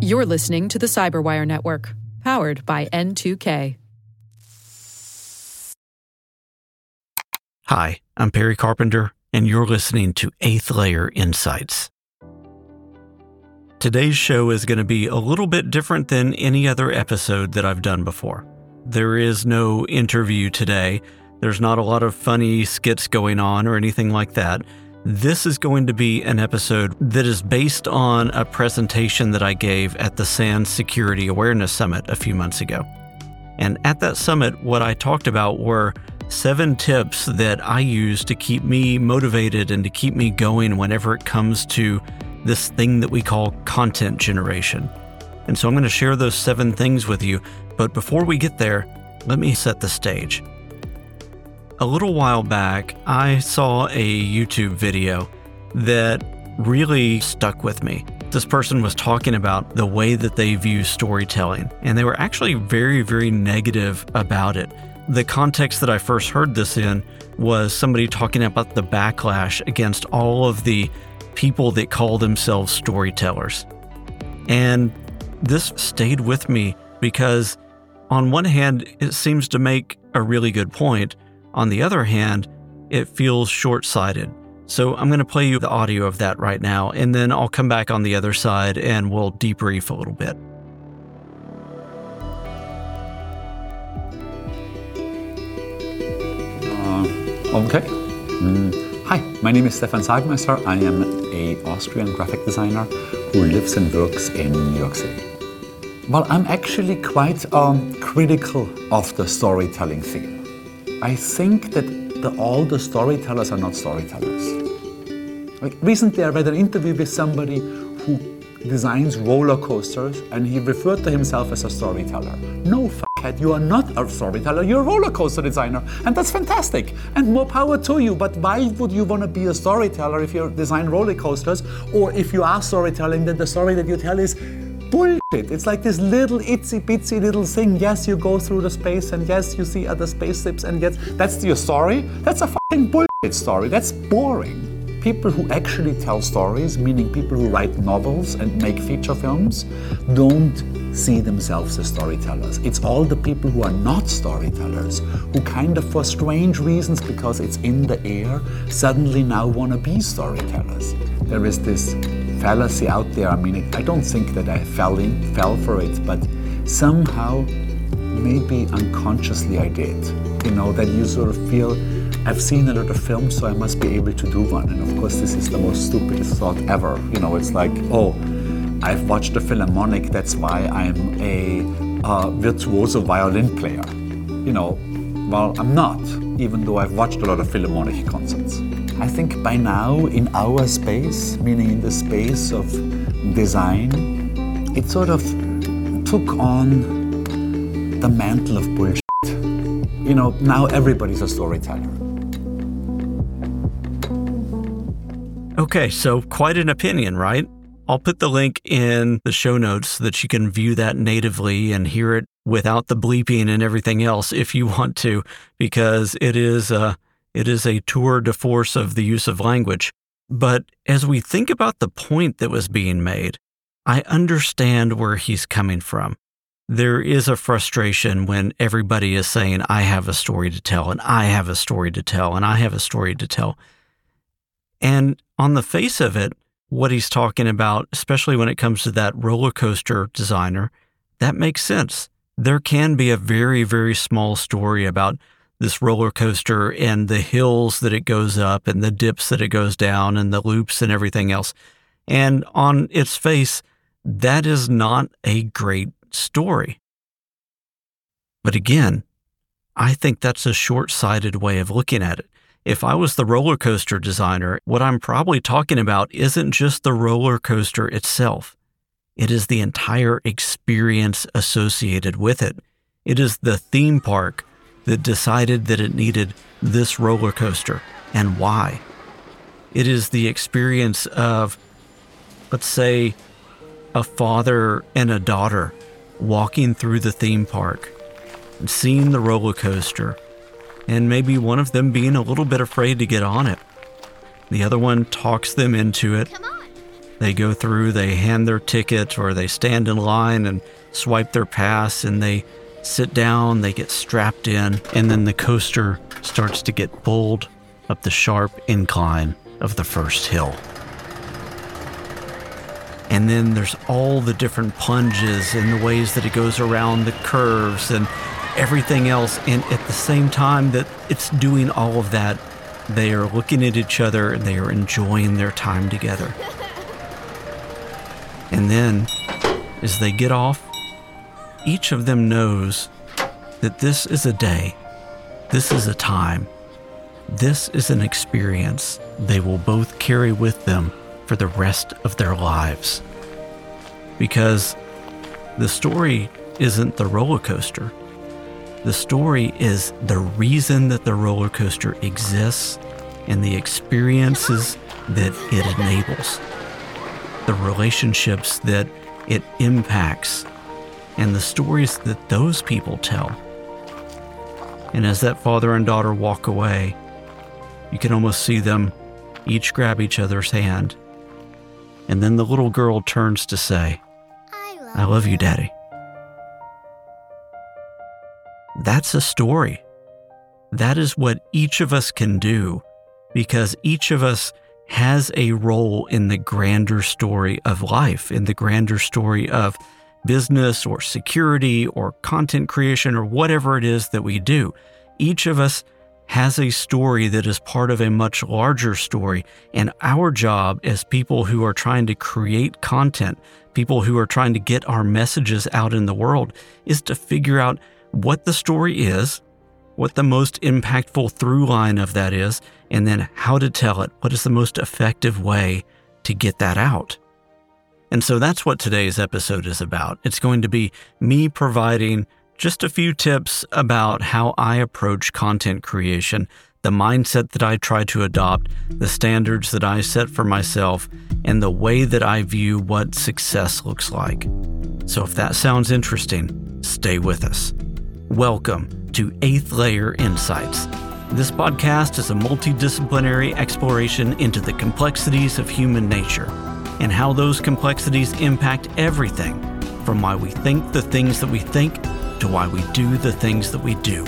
You're listening to the Cyberwire Network, powered by N2K. Hi, I'm Perry Carpenter, and you're listening to Eighth Layer Insights. Today's show is going to be a little bit different than any other episode that I've done before. There is no interview today. There's not a lot of funny skits going on or anything like that. This is going to be an episode that is based on a presentation that I gave at the SANS Security Awareness Summit a few months ago. And at that summit, what I talked about were seven tips that I use to keep me motivated and to keep me going whenever it comes to this thing that we call content generation. And so I'm going to share those seven things with you. But before we get there, let me set the stage. A little while back, I saw a YouTube video that really stuck with me. This person was talking about the way that they view storytelling, and they were actually very, very negative about it. The context that I first heard this in was somebody talking about the backlash against all of the people that call themselves storytellers. And this stayed with me because, on one hand, it seems to make a really good point. On the other hand, it feels short sighted. So I'm going to play you the audio of that right now, and then I'll come back on the other side and we'll debrief a little bit. Okay. Mm. Hi, my name is Stefan Sagmeister. I am a Austrian graphic designer who lives and works in New York City. Well, I'm actually quite um, critical of the storytelling field. I think that the, all the storytellers are not storytellers. Like recently, I read an interview with somebody who designs roller coasters, and he referred to himself as a storyteller. No, fuckhead, you are not a storyteller. You're a roller coaster designer, and that's fantastic. And more power to you. But why would you want to be a storyteller if you design roller coasters, or if you are storytelling, then the story that you tell is bullshit. It's like this little itsy bitsy little thing. Yes, you go through the space, and yes, you see other spaceships, and yes, that's your story. That's a fucking bullshit story. That's boring. People who actually tell stories, meaning people who write novels and make feature films, don't see themselves as storytellers. It's all the people who are not storytellers who, kind of for strange reasons, because it's in the air, suddenly now want to be storytellers. There is this fallacy out there. I mean, I don't think that I fell in, fell for it, but somehow, maybe unconsciously, I did. You know that you sort of feel. I've seen a lot of films, so I must be able to do one. And of course, this is the most stupidest thought ever. You know, it's like, oh, I've watched the Philharmonic, that's why I'm a uh, virtuoso violin player. You know, well, I'm not, even though I've watched a lot of Philharmonic concerts. I think by now, in our space, meaning in the space of design, it sort of took on the mantle of bullshit. You know, now everybody's a storyteller. Okay, so quite an opinion, right? I'll put the link in the show notes so that you can view that natively and hear it without the bleeping and everything else if you want to, because it is a, it is a tour de force of the use of language. But as we think about the point that was being made, I understand where he's coming from. There is a frustration when everybody is saying, I have a story to tell, and I have a story to tell, and I have a story to tell. And on the face of it, what he's talking about, especially when it comes to that roller coaster designer, that makes sense. There can be a very, very small story about this roller coaster and the hills that it goes up and the dips that it goes down and the loops and everything else. And on its face, that is not a great story. But again, I think that's a short sighted way of looking at it. If I was the roller coaster designer, what I'm probably talking about isn't just the roller coaster itself. It is the entire experience associated with it. It is the theme park that decided that it needed this roller coaster and why. It is the experience of, let's say, a father and a daughter walking through the theme park and seeing the roller coaster and maybe one of them being a little bit afraid to get on it. The other one talks them into it. They go through, they hand their ticket, or they stand in line and swipe their pass, and they sit down, they get strapped in, and then the coaster starts to get pulled up the sharp incline of the first hill. And then there's all the different plunges and the ways that it goes around the curves and everything else. And at the same time that it's doing all of that, they are looking at each other and they are enjoying their time together. And then, as they get off, each of them knows that this is a day, this is a time, this is an experience they will both carry with them for the rest of their lives. Because the story isn't the roller coaster. The story is the reason that the roller coaster exists and the experiences that it enables, the relationships that it impacts, and the stories that those people tell. And as that father and daughter walk away, you can almost see them each grab each other's hand. And then the little girl turns to say, I love, I love you, Daddy. That's a story. That is what each of us can do because each of us has a role in the grander story of life, in the grander story of business or security or content creation or whatever it is that we do. Each of us has a story that is part of a much larger story. And our job as people who are trying to create content, people who are trying to get our messages out in the world, is to figure out what the story is, what the most impactful through line of that is, and then how to tell it. What is the most effective way to get that out? And so that's what today's episode is about. It's going to be me providing just a few tips about how I approach content creation, the mindset that I try to adopt, the standards that I set for myself, and the way that I view what success looks like. So if that sounds interesting, stay with us. Welcome to Eighth Layer Insights. This podcast is a multidisciplinary exploration into the complexities of human nature and how those complexities impact everything from why we think the things that we think to why we do the things that we do,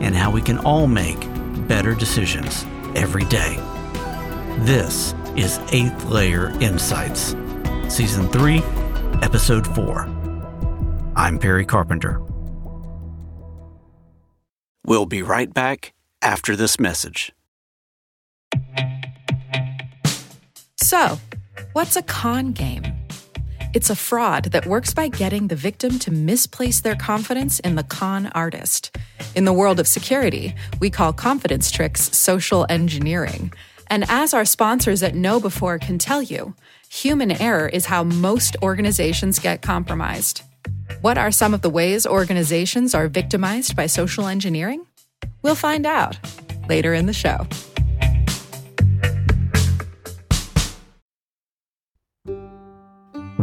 and how we can all make better decisions every day. This is Eighth Layer Insights, Season 3, Episode 4. I'm Perry Carpenter. We'll be right back after this message. So, What's a con game? It's a fraud that works by getting the victim to misplace their confidence in the con artist. In the world of security, we call confidence tricks social engineering. And as our sponsors at KnowBe4 can tell you, human error is how most organizations get compromised. What are some of the ways organizations are victimized by social engineering? We'll find out later in the show.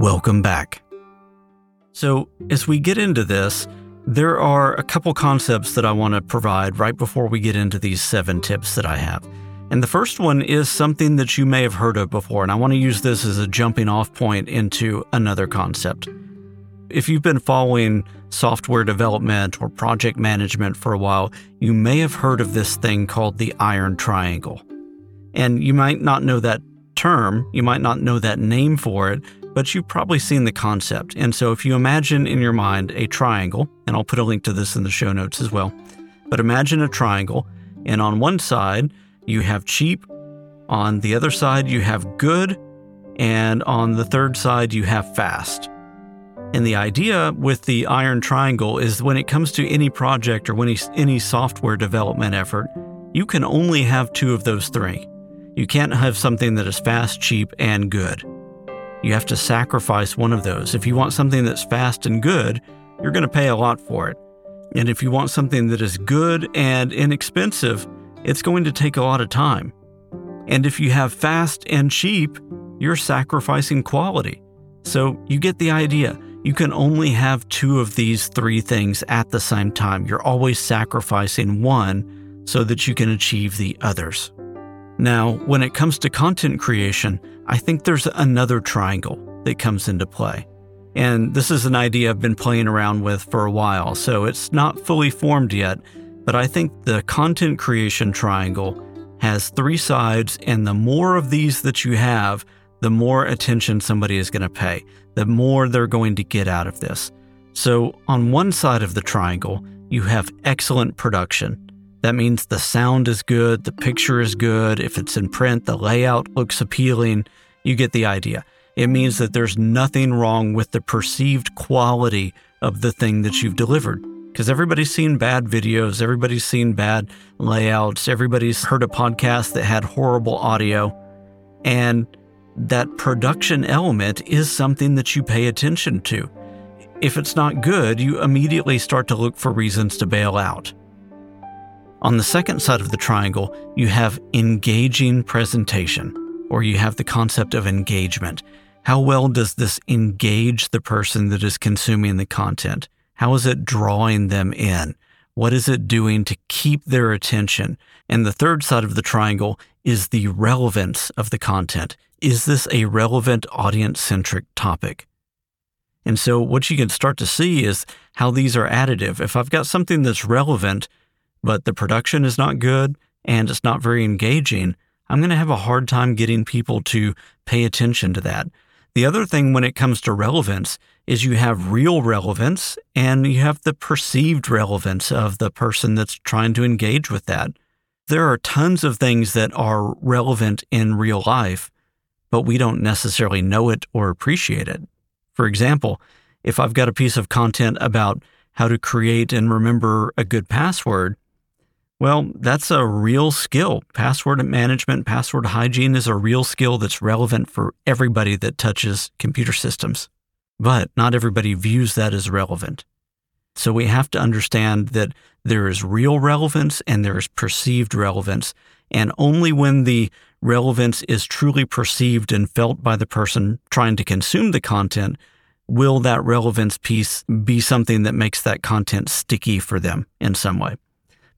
Welcome back. So, as we get into this, there are a couple concepts that I want to provide right before we get into these seven tips that I have. And the first one is something that you may have heard of before, and I want to use this as a jumping off point into another concept. If you've been following software development or project management for a while, you may have heard of this thing called the iron triangle. And you might not know that term, you might not know that name for it, but you've probably seen the concept. And so if you imagine in your mind a triangle, and I'll put a link to this in the show notes as well, but imagine a triangle, and on one side you have cheap, on the other side you have good, and on the third side you have fast. And the idea with the iron triangle is when it comes to any project or any, any software development effort, you can only have two of those three. You can't have something that is fast, cheap, and good you have to sacrifice one of those. If you want something that's fast and good, you're going to pay a lot for it. And if you want something that is good and inexpensive, it's going to take a lot of time. And if you have fast and cheap, you're sacrificing quality. So you get the idea. You can only have two of these three things at the same time. You're always sacrificing one so that you can achieve the others. Now, when it comes to content creation, I think there's another triangle that comes into play. And this is an idea I've been playing around with for a while, so it's not fully formed yet, but I think the content creation triangle has three sides, and the more of these that you have, the more attention somebody is going to pay, the more they're going to get out of this. So, on one side of the triangle, you have excellent production. That means the sound is good, the picture is good. If it's in print, the layout looks appealing. You get the idea. It means that there's nothing wrong with the perceived quality of the thing that you've delivered. Because everybody's seen bad videos, everybody's seen bad layouts, everybody's heard a podcast that had horrible audio. And that production element is something that you pay attention to. If it's not good, you immediately start to look for reasons to bail out. On the second side of the triangle, you have engaging presentation, or you have the concept of engagement. How well does this engage the person that is consuming the content? How is it drawing them in? What is it doing to keep their attention? And the third side of the triangle is the relevance of the content. Is this a relevant audience centric topic? And so, what you can start to see is how these are additive. If I've got something that's relevant, but the production is not good and it's not very engaging, I'm going to have a hard time getting people to pay attention to that. The other thing when it comes to relevance is you have real relevance and you have the perceived relevance of the person that's trying to engage with that. There are tons of things that are relevant in real life, but we don't necessarily know it or appreciate it. For example, if I've got a piece of content about how to create and remember a good password, well, that's a real skill. Password management, password hygiene is a real skill that's relevant for everybody that touches computer systems. But not everybody views that as relevant. So we have to understand that there is real relevance and there is perceived relevance. And only when the relevance is truly perceived and felt by the person trying to consume the content will that relevance piece be something that makes that content sticky for them in some way.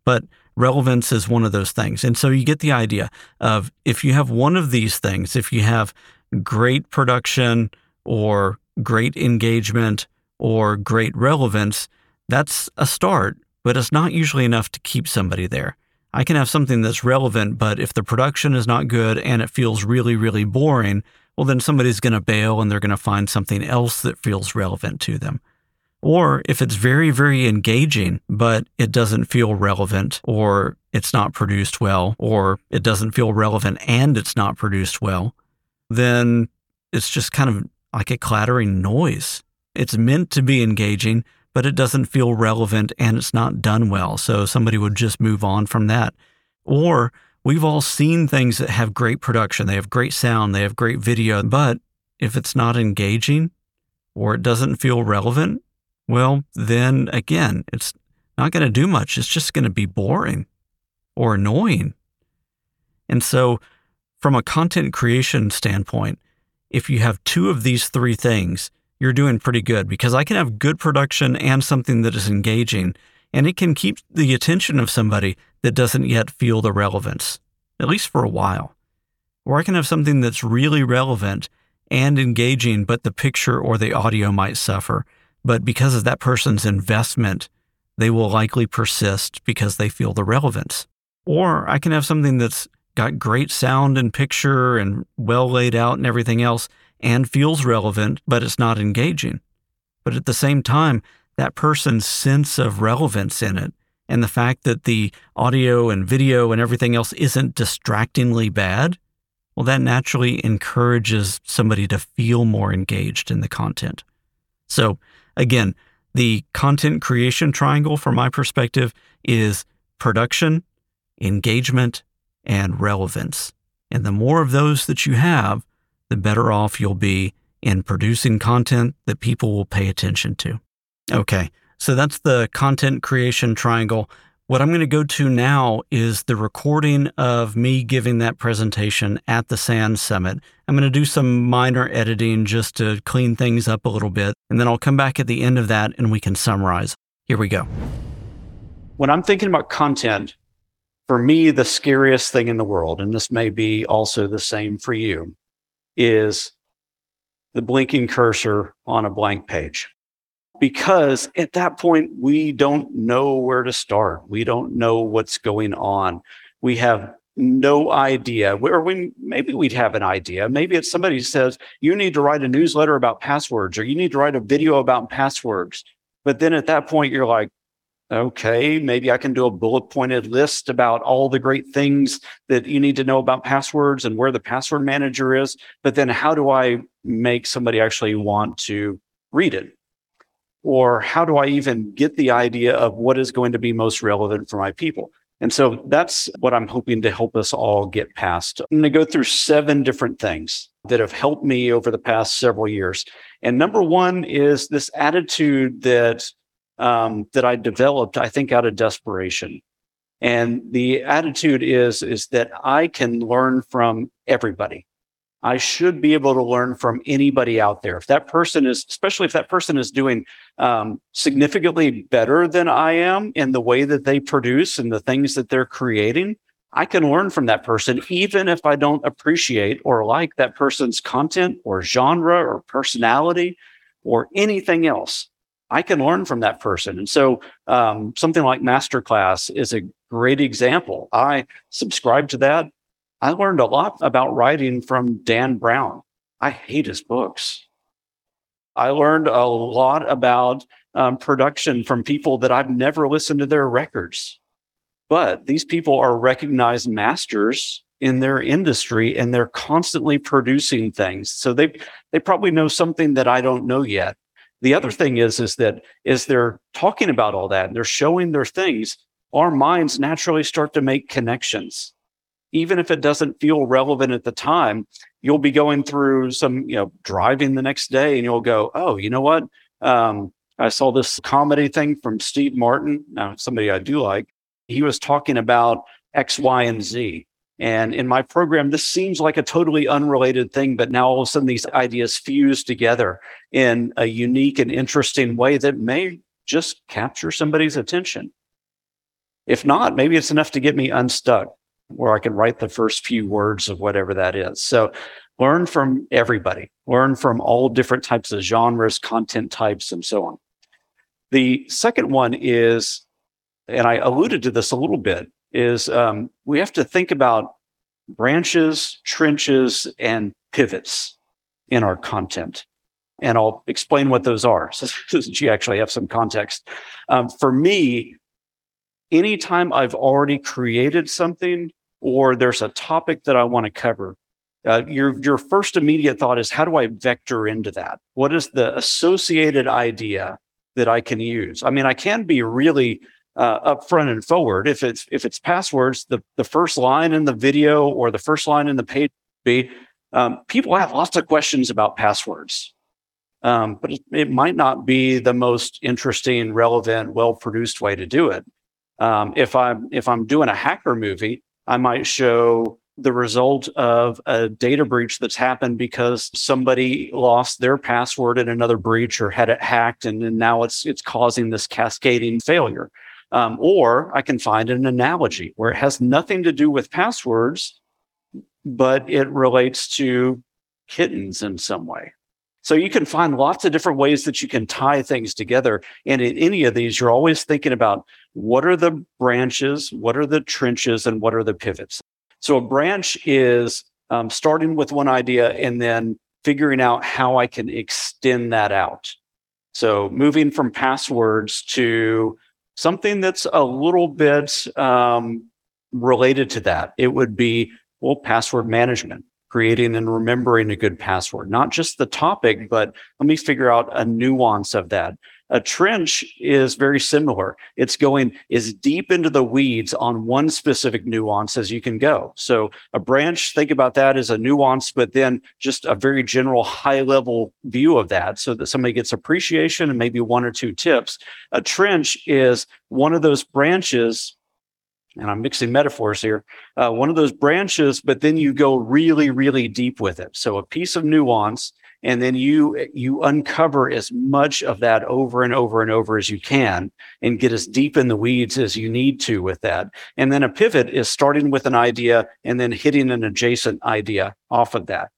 But relevance is one of those things. And so you get the idea of if you have one of these things, if you have great production or great engagement or great relevance, that's a start, but it's not usually enough to keep somebody there. I can have something that's relevant, but if the production is not good and it feels really, really boring, well, then somebody's going to bail and they're going to find something else that feels relevant to them. Or if it's very, very engaging, but it doesn't feel relevant, or it's not produced well, or it doesn't feel relevant and it's not produced well, then it's just kind of like a clattering noise. It's meant to be engaging, but it doesn't feel relevant and it's not done well. So somebody would just move on from that. Or we've all seen things that have great production, they have great sound, they have great video, but if it's not engaging or it doesn't feel relevant, well, then again, it's not going to do much. It's just going to be boring or annoying. And so, from a content creation standpoint, if you have two of these three things, you're doing pretty good because I can have good production and something that is engaging, and it can keep the attention of somebody that doesn't yet feel the relevance, at least for a while. Or I can have something that's really relevant and engaging, but the picture or the audio might suffer. But because of that person's investment, they will likely persist because they feel the relevance. Or I can have something that's got great sound and picture and well laid out and everything else and feels relevant, but it's not engaging. But at the same time, that person's sense of relevance in it and the fact that the audio and video and everything else isn't distractingly bad, well, that naturally encourages somebody to feel more engaged in the content. So Again, the content creation triangle, from my perspective, is production, engagement, and relevance. And the more of those that you have, the better off you'll be in producing content that people will pay attention to. Okay, so that's the content creation triangle. What I'm going to go to now is the recording of me giving that presentation at the SANS Summit. I'm going to do some minor editing just to clean things up a little bit, and then I'll come back at the end of that and we can summarize. Here we go. When I'm thinking about content, for me, the scariest thing in the world, and this may be also the same for you, is the blinking cursor on a blank page. Because at that point, we don't know where to start. We don't know what's going on. We have no idea. Or we maybe we'd have an idea. Maybe it's somebody says you need to write a newsletter about passwords or you need to write a video about passwords. But then at that point you're like okay maybe i can do a bullet pointed list about all the great things that you need to know about passwords and where the password manager is. But then how do i make somebody actually want to read it or how do i even get the idea of what is going to be most relevant for my people and so that's what I'm hoping to help us all get past. I'm going to go through seven different things that have helped me over the past several years. And number one is this attitude that um, that I developed, I think, out of desperation. And the attitude is is that I can learn from everybody. I should be able to learn from anybody out there. If that person is, especially if that person is doing um, significantly better than I am in the way that they produce and the things that they're creating, I can learn from that person, even if I don't appreciate or like that person's content or genre or personality or anything else. I can learn from that person. And so um, something like Masterclass is a great example. I subscribe to that. I learned a lot about writing from Dan Brown. I hate his books. I learned a lot about um, production from people that I've never listened to their records. But these people are recognized masters in their industry and they're constantly producing things. So they they probably know something that I don't know yet. The other thing is is that is they're talking about all that and they're showing their things, our minds naturally start to make connections even if it doesn't feel relevant at the time, you'll be going through some, you know, driving the next day and you'll go, oh, you know what? Um, I saw this comedy thing from Steve Martin. Now, somebody I do like. He was talking about X, Y, and Z. And in my program, this seems like a totally unrelated thing, but now all of a sudden these ideas fuse together in a unique and interesting way that may just capture somebody's attention. If not, maybe it's enough to get me unstuck where I can write the first few words of whatever that is. So learn from everybody, learn from all different types of genres, content types, and so on. The second one is, and I alluded to this a little bit, is um, we have to think about branches, trenches, and pivots in our content. And I'll explain what those are so that you actually have some context. Um, for me, anytime I've already created something or there's a topic that I want to cover, uh, your your first immediate thought is how do I vector into that? What is the associated idea that I can use? I mean, I can be really uh, upfront and forward. If it's if it's passwords, the the first line in the video or the first line in the page be um, people have lots of questions about passwords. Um, but it, it, might not be the most interesting, relevant, well-produced way to do it. Um, if I'm if I'm doing a hacker movie, I might show the result of a data breach that's happened because somebody lost their password in another breach or had it hacked, and, and now it's it's causing this cascading failure. Um, or I can find an analogy where it has nothing to do with passwords, but it relates to kittens in some way. So you can find lots of different ways that you can tie things together. And in any of these, you're always thinking about what are the branches, what are the trenches, and what are the pivots. So a branch is um, starting with one idea and then figuring out how I can extend that out. So moving from passwords to something that's a little bit um, related to that. It would be, well, password management creating and remembering a good password, not just the topic, but let me figure out a nuance of that. A trench is very similar. It's going as deep into the weeds on one specific nuance as you can go. So a branch, think about that as a nuance, but then just a very general high level view of that so that somebody gets appreciation and maybe one or two tips. A trench is one of those branches and I'm mixing metaphors here, uh, one of those branches, but then you go really, really deep with it. So a piece of nuance, and then you you uncover as much of that over and over and over as you can, and get as deep in the weeds as you need to with that. And then a pivot is starting with an idea and then hitting an adjacent idea off of that.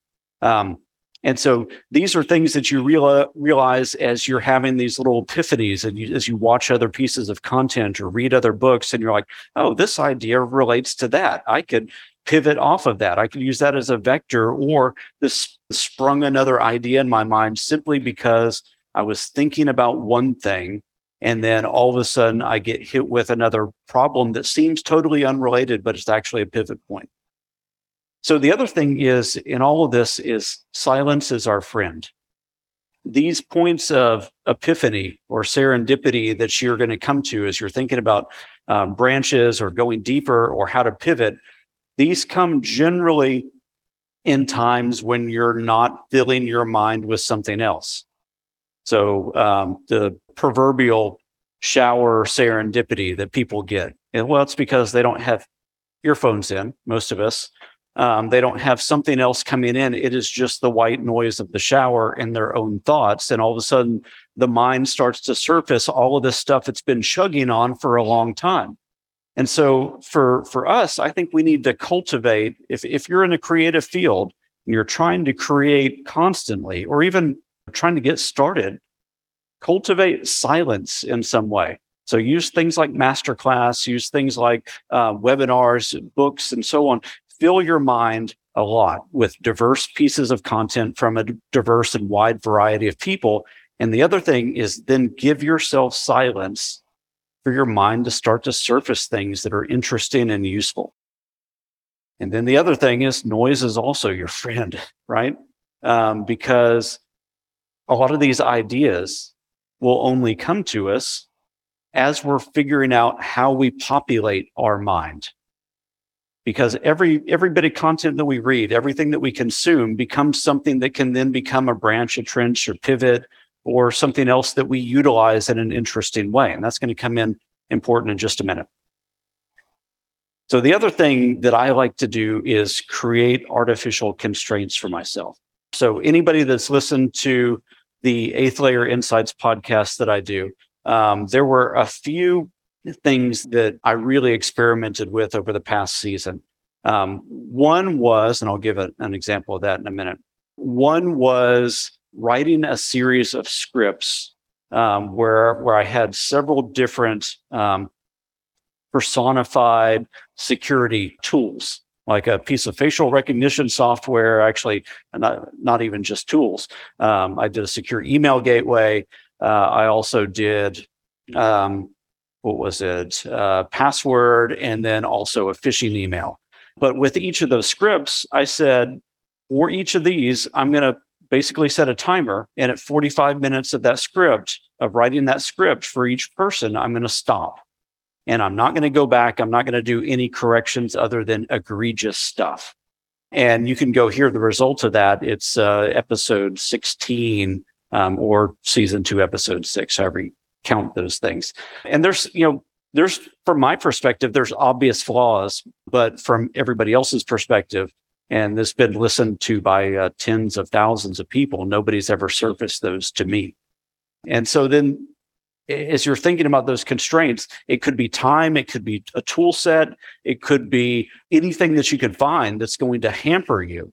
Um, and so these are things that you real, realize as you're having these little epiphanies and you, as you watch other pieces of content or read other books and you're like, oh, this idea relates to that. I could pivot off of that. I could use that as a vector or this sprung another idea in my mind simply because I was thinking about one thing and then all of a sudden I get hit with another problem that seems totally unrelated, but it's actually a pivot point. So the other thing is in all of this is silence is our friend. These points of epiphany or serendipity that you're going to come to as you're thinking about um, branches or going deeper or how to pivot, these come generally in times when you're not filling your mind with something else. So um, the proverbial shower serendipity that people get, and well, it's because they don't have earphones in, most of us, um, they don't have something else coming in. It is just the white noise of the shower and their own thoughts. And all of a sudden, the mind starts to surface all of this stuff it's been chugging on for a long time. And so for, for us, I think we need to cultivate, if, if you're in a creative field and you're trying to create constantly, or even trying to get started, cultivate silence in some way. So use things like masterclass, use things like uh, webinars, books, and so on fill your mind a lot with diverse pieces of content from a diverse and wide variety of people. And the other thing is then give yourself silence for your mind to start to surface things that are interesting and useful. And then the other thing is noise is also your friend, right? Um, because a lot of these ideas will only come to us as we're figuring out how we populate our mind because every every bit of content that we read everything that we consume becomes something that can then become a branch a trench or pivot or something else that we utilize in an interesting way. And that's going to come in important in just a minute. So the other thing that i like to do is create artificial constraints for myself. So anybody that's listened to the eighth layer insights podcast that i do um, there were a few things that I really experimented with over the past season. Um, one was, and I'll give a, an example of that in a minute. One was writing a series of scripts um, where where I had several different um, personified security tools, like a piece of facial recognition software. Actually, not not even just tools. Um, I did a secure email gateway. Uh, I also did um, what was it, uh, password, and then also a phishing email. But with each of those scripts, I said, for each of these, I'm going to basically set a timer. And at 45 minutes of that script, of writing that script for each person, I'm going to stop. And I'm not going to go back. I'm not going to do any corrections other than egregious stuff. And you can go hear the result of that. It's uh, episode 16 um, or season two, episode six, however count those things. And there's, you know, there's, from my perspective, there's obvious flaws, but from everybody else's perspective, and this has been listened to by uh, tens of thousands of people, nobody's ever surfaced those to me. And so then as you're thinking about those constraints, it could be time, it could be a tool set, it could be anything that you can find that's going to hamper you.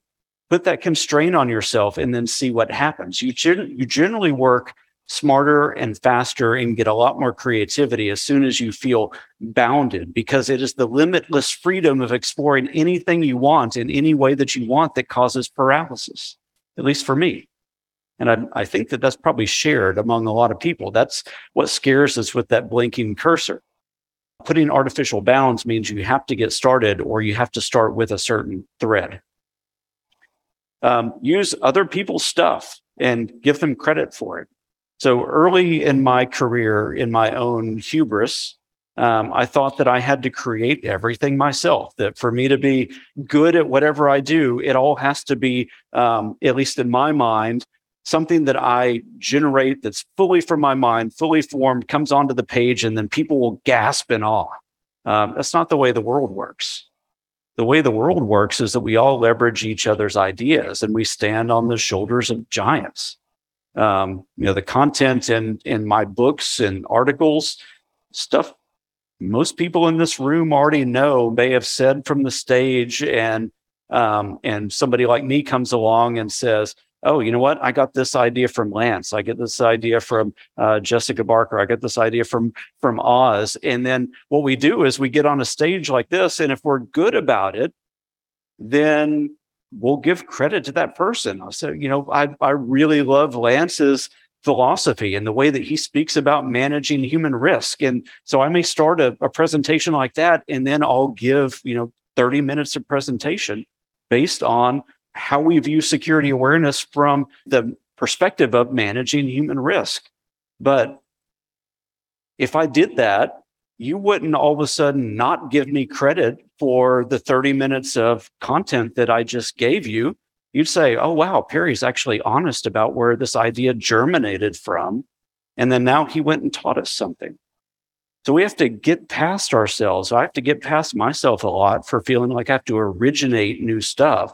Put that constraint on yourself and then see what happens. You, gen- you generally work smarter and faster and get a lot more creativity as soon as you feel bounded because it is the limitless freedom of exploring anything you want in any way that you want that causes paralysis, at least for me. And I, I think that that's probably shared among a lot of people. That's what scares us with that blinking cursor. Putting artificial bounds means you have to get started or you have to start with a certain thread. Um, use other people's stuff and give them credit for it. So early in my career, in my own hubris, um, I thought that I had to create everything myself. That for me to be good at whatever I do, it all has to be, um, at least in my mind, something that I generate that's fully from my mind, fully formed, comes onto the page, and then people will gasp in awe. Um, that's not the way the world works. The way the world works is that we all leverage each other's ideas and we stand on the shoulders of giants um, you know, the content in in my books and articles, stuff most people in this room already know, may have said from the stage, and Um, and somebody like me comes along and says, oh, you know what? I got this idea from Lance. I get this idea from uh, Jessica Barker. I get this idea from from Oz. And then what we do is we get on a stage like this, and if we're good about it, then we'll give credit to that person. Said, you know, I I really love Lance's philosophy and the way that he speaks about managing human risk. And so I may start a, a presentation like that, and then I'll give you know 30 minutes of presentation based on how we view security awareness from the perspective of managing human risk. But if I did that, you wouldn't all of a sudden not give me credit for the 30 minutes of content that I just gave you. You'd say, oh, wow, Perry's actually honest about where this idea germinated from. And then now he went and taught us something. So we have to get past ourselves. I have to get past myself a lot for feeling like I have to originate new stuff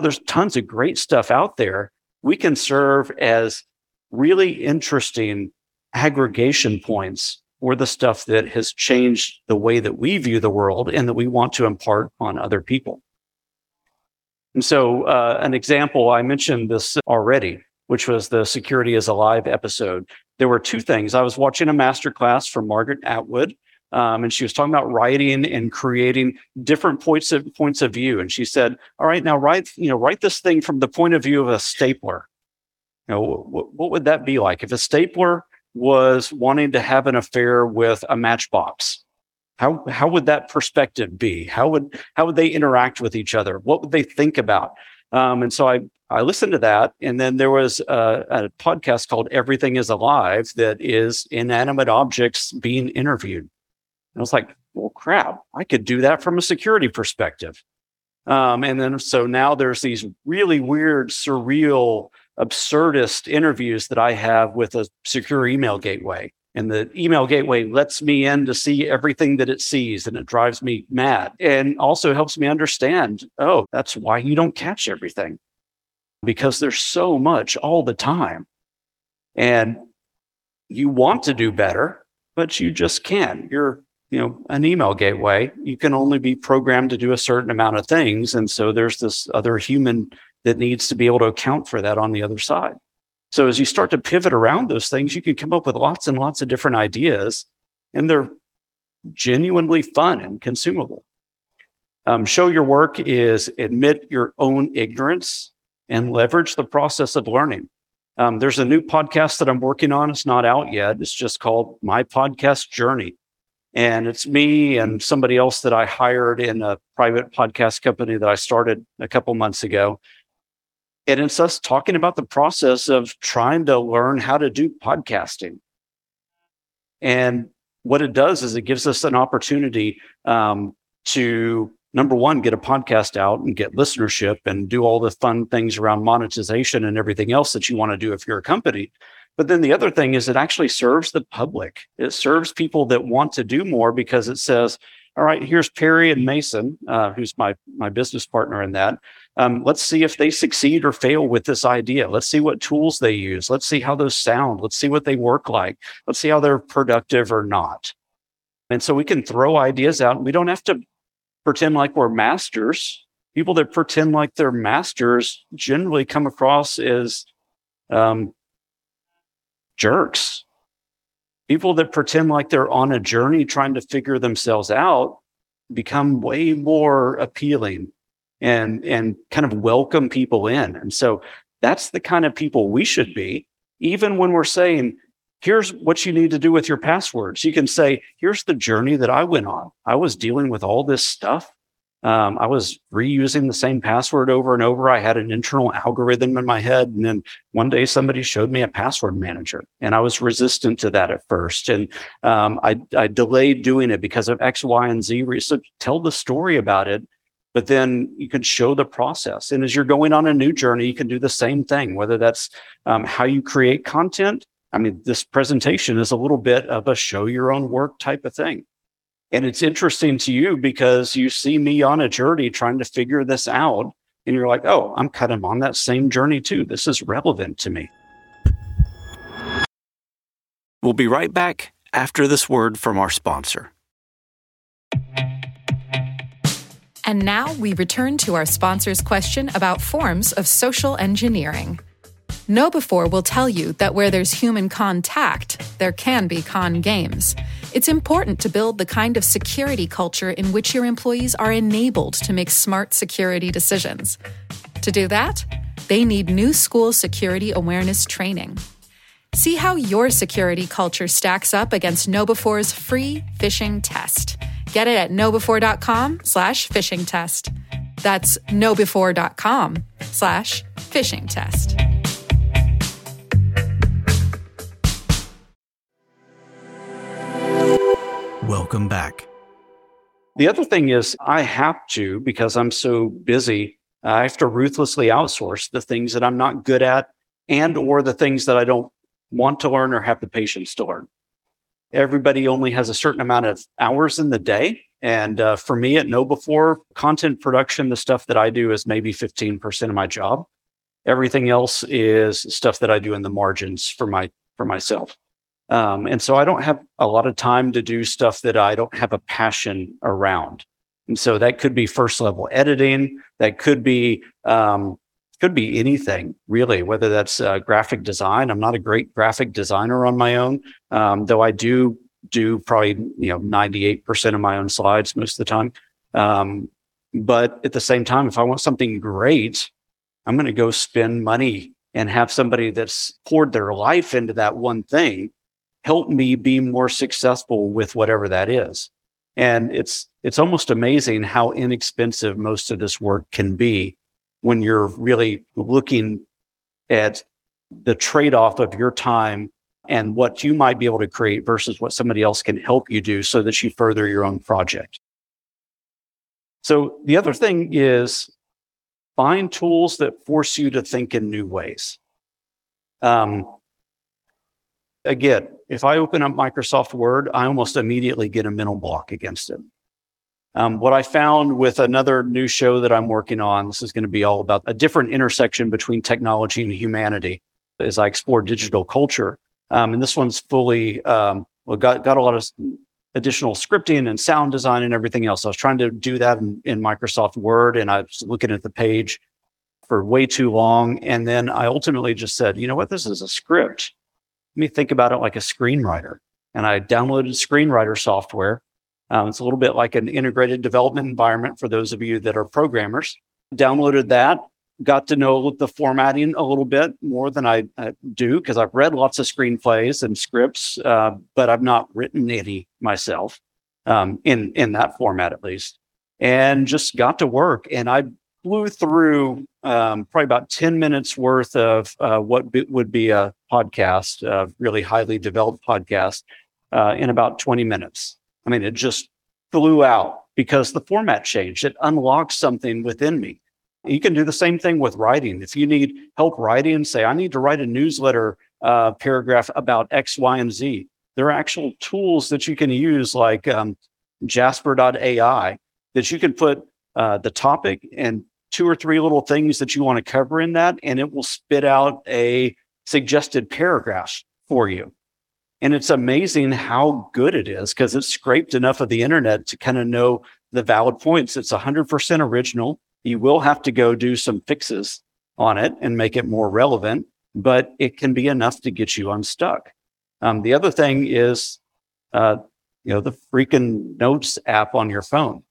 there's tons of great stuff out there. We can serve as really interesting aggregation points for the stuff that has changed the way that we view the world and that we want to impart on other people. And so, uh, an example, I mentioned this already, which was the Security is Alive episode. There were two things. I was watching a masterclass from Margaret Atwood, um, and she was talking about writing and creating different points of points of view. And she said, "All right, now write you know write this thing from the point of view of a stapler. You know, what would that be like if a stapler was wanting to have an affair with a matchbox? How how would that perspective be? How would how would they interact with each other? What would they think about?" Um, and so I I listened to that, and then there was a, a podcast called "Everything Is Alive" that is inanimate objects being interviewed. and I was like, well, crap, I could do that from a security perspective. Um, and then so now there's these really weird, surreal, absurdist interviews that I have with a secure email gateway. And the email gateway lets me in to see everything that it sees, and it drives me mad. And also helps me understand oh, that's why you don't catch everything because there's so much all the time. And you want to do better, but you just can't. You're you know an email gateway you can only be programmed to do a certain amount of things and so there's this other human that needs to be able to account for that on the other side. So as you start to pivot around those things you can come up with lots and lots of different ideas and they're genuinely fun and consumable. Um, show your work is admit your own ignorance and leverage the process of learning. Um, there's a new podcast that i'm working on. It's not out yet. It's just called my podcast journey. And it's me and somebody else that I hired in a private podcast company that I started a couple months ago. And it's us talking about the process of trying to learn how to do podcasting. And what it does is it gives us an opportunity um, to, number one, get a podcast out and get listenership and do all the fun things around monetization and everything else that you want to do if you're a company. But then the other thing is it actually serves the public. It serves people that want to do more because it says, all right, here's Perry and Mason, uh, who's my my business partner in that. Um, let's see if they succeed or fail with this idea. Let's see what tools they use. Let's see how those sound. Let's see what they work like. Let's see how they're productive or not. And so we can throw ideas out. We don't have to pretend like we're masters. People that pretend like they're masters generally come across as um, jerks. People that pretend like they're on a journey trying to figure themselves out become way more appealing and and kind of welcome people in. And so that's the kind of people we should be, even when we're saying, here's what you need to do with your passwords. You can say, here's the journey that I went on. I was dealing with all this stuff um, I was reusing the same password over and over. I had an internal algorithm in my head. And then one day somebody showed me a password manager and I was resistant to that at first. And um, I, I, delayed doing it because of X, Y, and Z. So tell the story about it, but then you can show the process. And as you're going on a new journey, you can do the same thing, whether that's um, how you create content. I mean, this presentation is a little bit of a show your own work type of thing. And it's interesting to you because you see me on a journey trying to figure this out. And you're like, oh, I'm kind of on that same journey too. This is relevant to me. We'll be right back after this word from our sponsor. And now we return to our sponsor's question about forms of social engineering. KnowBe4 will tell you that where there's human contact, there can be con games. It's important to build the kind of security culture in which your employees are enabled to make smart security decisions. To do that, they need new school security awareness training. See how your security culture stacks up against KnowBe4's free phishing test. Get it at knowbe4.com slash phishing test. That's knowbe4.com slash phishing test. Welcome back. The other thing is, I have to, because I'm so busy, I have to ruthlessly outsource the things that I'm not good at and or the things that I don't want to learn or have the patience to learn. Everybody only has a certain amount of hours in the day. And uh, for me at KnowBe4, content production, the stuff that I do is maybe 15% of my job. Everything else is stuff that I do in the margins for my for myself. Um, and so I don't have a lot of time to do stuff that I don't have a passion around. And so that could be first level editing. That could be um, could be anything really, whether that's uh, graphic design. I'm not a great graphic designer on my own, um, though I do do probably you know 98% of my own slides most of the time. Um, but at the same time, if I want something great, I'm going to go spend money and have somebody that's poured their life into that one thing help me be more successful with whatever that is. And it's it's almost amazing how inexpensive most of this work can be when you're really looking at the trade off of your time and what you might be able to create versus what somebody else can help you do so that you further your own project. So the other thing is find tools that force you to think in new ways. Um, again, if I open up Microsoft Word, I almost immediately get a mental block against it. Um, what I found with another new show that I'm working on, this is going to be all about a different intersection between technology and humanity as I explore digital culture. Um, and this one's fully, um, well, got, got a lot of additional scripting and sound design and everything else. I was trying to do that in, in Microsoft Word and I was looking at the page for way too long. And then I ultimately just said, you know what? This is a script. Let me think about it like a screenwriter. And I downloaded screenwriter software um, it's a little bit like an integrated development environment for those of you that are programmers. Downloaded that, got to know the formatting a little bit more than I do because I've read lots of screenplays and scripts, uh, but I've not written any myself um, in in that format at least. And just got to work, and I blew through um, probably about ten minutes worth of uh, what would be a podcast, a really highly developed podcast, uh, in about twenty minutes. I mean, it just flew out because the format changed. It unlocked something within me. You can do the same thing with writing. If you need help writing, say, I need to write a newsletter uh, paragraph about X, Y, and Z. There are actual tools that you can use, like um, Jasper.ai, that you can put uh, the topic and two or three little things that you want to cover in that, and it will spit out a suggested paragraph for you. And it's amazing how good it is because it's scraped enough of the internet to kind of know the valid points. It's 100% original. You will have to go do some fixes on it and make it more relevant, but it can be enough to get you unstuck. Um, the other thing is, uh, you know, the freaking notes app on your phone.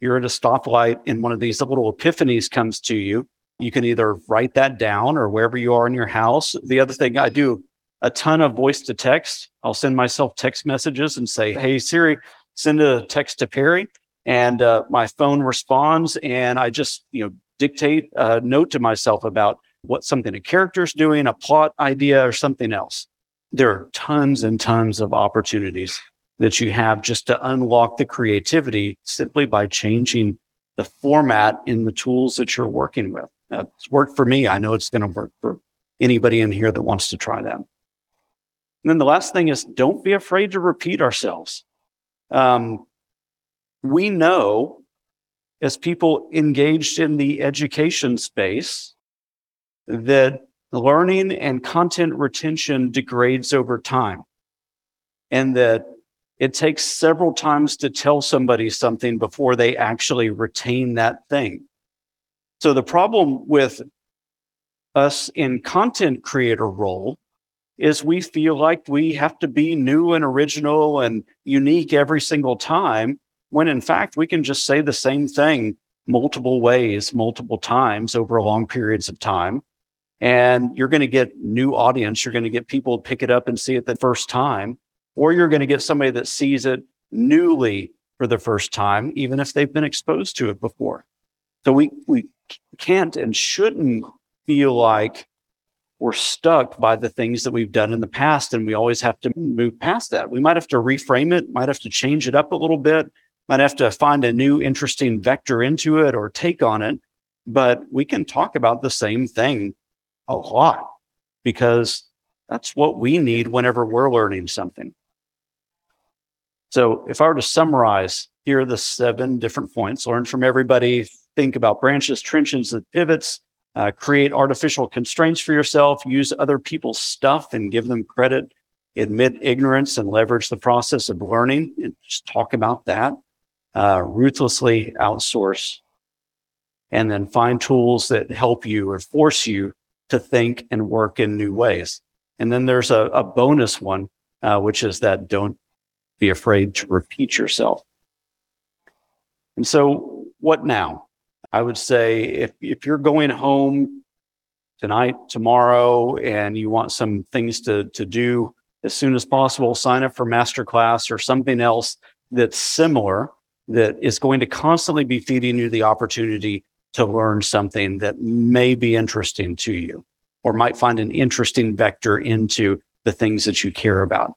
You're at a stoplight and one of these little epiphanies comes to you. You can either write that down or wherever you are in your house. The other thing I do a ton of voice to text. I'll send myself text messages and say, Hey, Siri, send a text to Perry. And uh, my phone responds. And I just, you know, dictate a note to myself about what something a character's doing, a plot idea, or something else. There are tons and tons of opportunities that you have just to unlock the creativity simply by changing the format in the tools that you're working with. It's worked for me. I know it's going to work for anybody in here that wants to try that. And then the last thing is don't be afraid to repeat ourselves. Um, we know as people engaged in the education space that learning and content retention degrades over time and that it takes several times to tell somebody something before they actually retain that thing. So the problem with us in content creator role is we feel like we have to be new and original and unique every single time when in fact we can just say the same thing multiple ways multiple times over long periods of time and you're going to get new audience you're going to get people pick it up and see it the first time or you're going to get somebody that sees it newly for the first time even if they've been exposed to it before so we we can't and shouldn't feel like we're stuck by the things that we've done in the past and we always have to move past that. We might have to reframe it, might have to change it up a little bit, might have to find a new interesting vector into it or take on it, but we can talk about the same thing a lot because that's what we need whenever we're learning something. So if I were to summarize, here are the seven different points. Learn from everybody, think about branches, trenches, and pivots, uh, create artificial constraints for yourself, use other people's stuff and give them credit, admit ignorance and leverage the process of learning and just talk about that, uh, ruthlessly outsource, and then find tools that help you or force you to think and work in new ways. And then there's a, a bonus one, uh, which is that don't be afraid to repeat yourself. And so, what now? I would say if, if you're going home tonight, tomorrow, and you want some things to, to do as soon as possible, sign up for masterclass or something else that's similar that is going to constantly be feeding you the opportunity to learn something that may be interesting to you or might find an interesting vector into the things that you care about.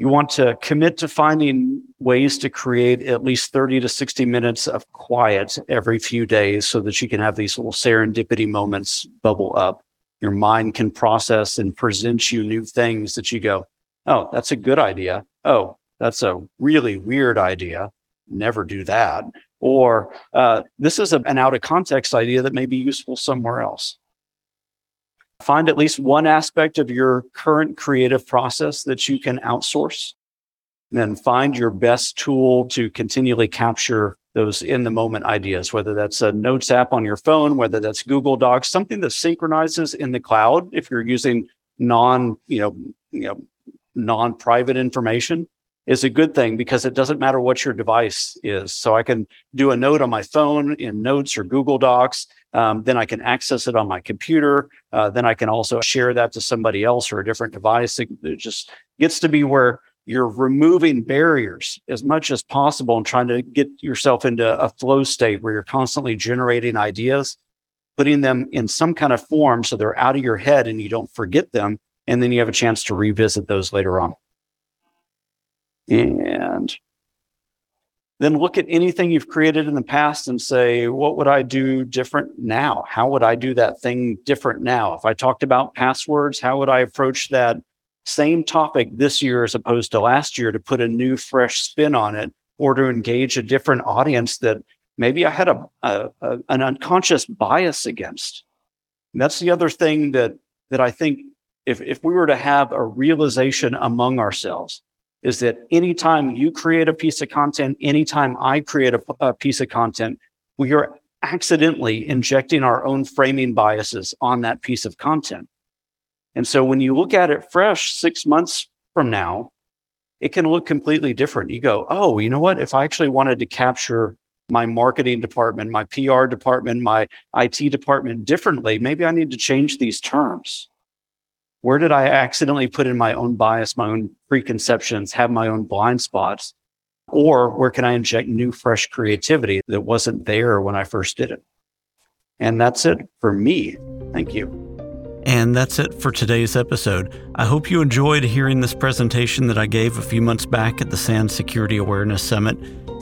You want to commit to finding ways to create at least 30 to 60 minutes of quiet every few days so that you can have these little serendipity moments bubble up. Your mind can process and present you new things that you go, Oh, that's a good idea. Oh, that's a really weird idea. Never do that. Or uh, this is a, an out of context idea that may be useful somewhere else. Find at least one aspect of your current creative process that you can outsource. And then find your best tool to continually capture those in the moment ideas, whether that's a notes app on your phone, whether that's Google Docs, something that synchronizes in the cloud. If you're using non, you know, you know, non-private information, is a good thing because it doesn't matter what your device is. So I can do a note on my phone in Notes or Google Docs. Um, then I can access it on my computer. Uh, then I can also share that to somebody else or a different device. It, it just gets to be where you're removing barriers as much as possible and trying to get yourself into a flow state where you're constantly generating ideas, putting them in some kind of form so they're out of your head and you don't forget them. And then you have a chance to revisit those later on. And then look at anything you've created in the past and say, what would I do different now? How would I do that thing different now? If I talked about passwords, how would I approach that same topic this year as opposed to last year to put a new, fresh spin on it or to engage a different audience that maybe I had a, a, a an unconscious bias against? And that's the other thing that that I think if if we were to have a realization among ourselves is that anytime you create a piece of content, anytime I create a, a piece of content, we are accidentally injecting our own framing biases on that piece of content. And so when you look at it fresh six months from now, it can look completely different. You go, oh, you know what? If I actually wanted to capture my marketing department, my PR department, my IT department differently, maybe I need to change these terms. Where did I accidentally put in my own bias, my own preconceptions, have my own blind spots? Or where can I inject new, fresh creativity that wasn't there when I first did it? And that's it for me. Thank you. And that's it for today's episode. I hope you enjoyed hearing this presentation that I gave a few months back at the SANS Security Awareness Summit.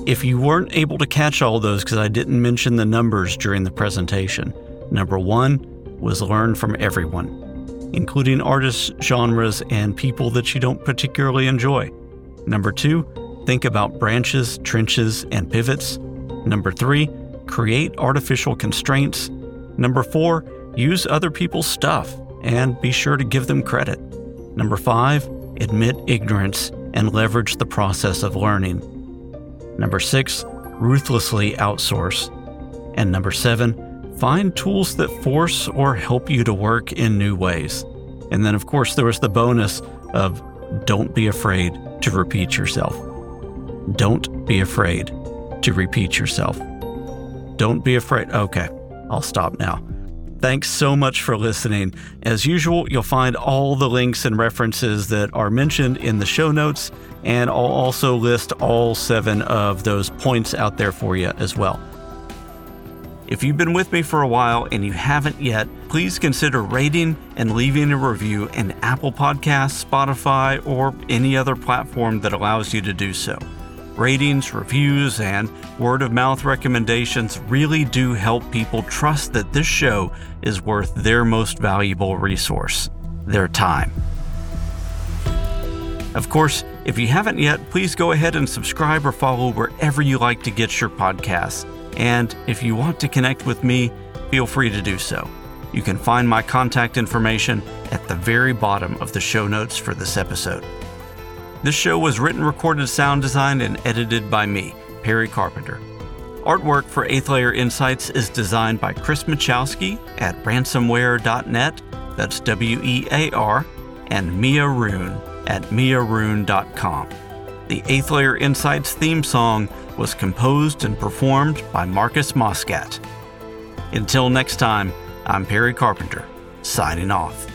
If you weren't able to catch all those because I didn't mention the numbers during the presentation, number one was learn from everyone including artists, genres, and people that you don't particularly enjoy. Number two, think about branches, trenches, and pivots. Number three, create artificial constraints. Number four, use other people's stuff and be sure to give them credit. Number five, admit ignorance and leverage the process of learning. Number six, ruthlessly outsource. And number seven, find tools that force or help you to work in new ways. And then, of course, there was the bonus of don't be afraid to repeat yourself. Don't be afraid to repeat yourself. Don't be afraid. Okay, I'll stop now. Thanks so much for listening. As usual, you'll find all the links and references that are mentioned in the show notes, and I'll also list all seven of those points out there for you as well. If you've been with me for a while and you haven't yet, please consider rating and leaving a review in Apple Podcasts, Spotify, or any other platform that allows you to do so. Ratings, reviews, and word of mouth recommendations really do help people trust that this show is worth their most valuable resource their time. Of course, if you haven't yet, please go ahead and subscribe or follow wherever you like to get your podcasts. And if you want to connect with me, feel free to do so. You can find my contact information at the very bottom of the show notes for this episode. This show was written, recorded, sound designed, and edited by me, Perry Carpenter. Artwork for Eighth Layer Insights is designed by Chris Machowski at ransomwear.net, that's W E A R, and Mia Rune at miarune.com. The Eighth Layer Insights theme song was composed and performed by Marcus Moscat. Until next time, I'm Perry Carpenter, signing off.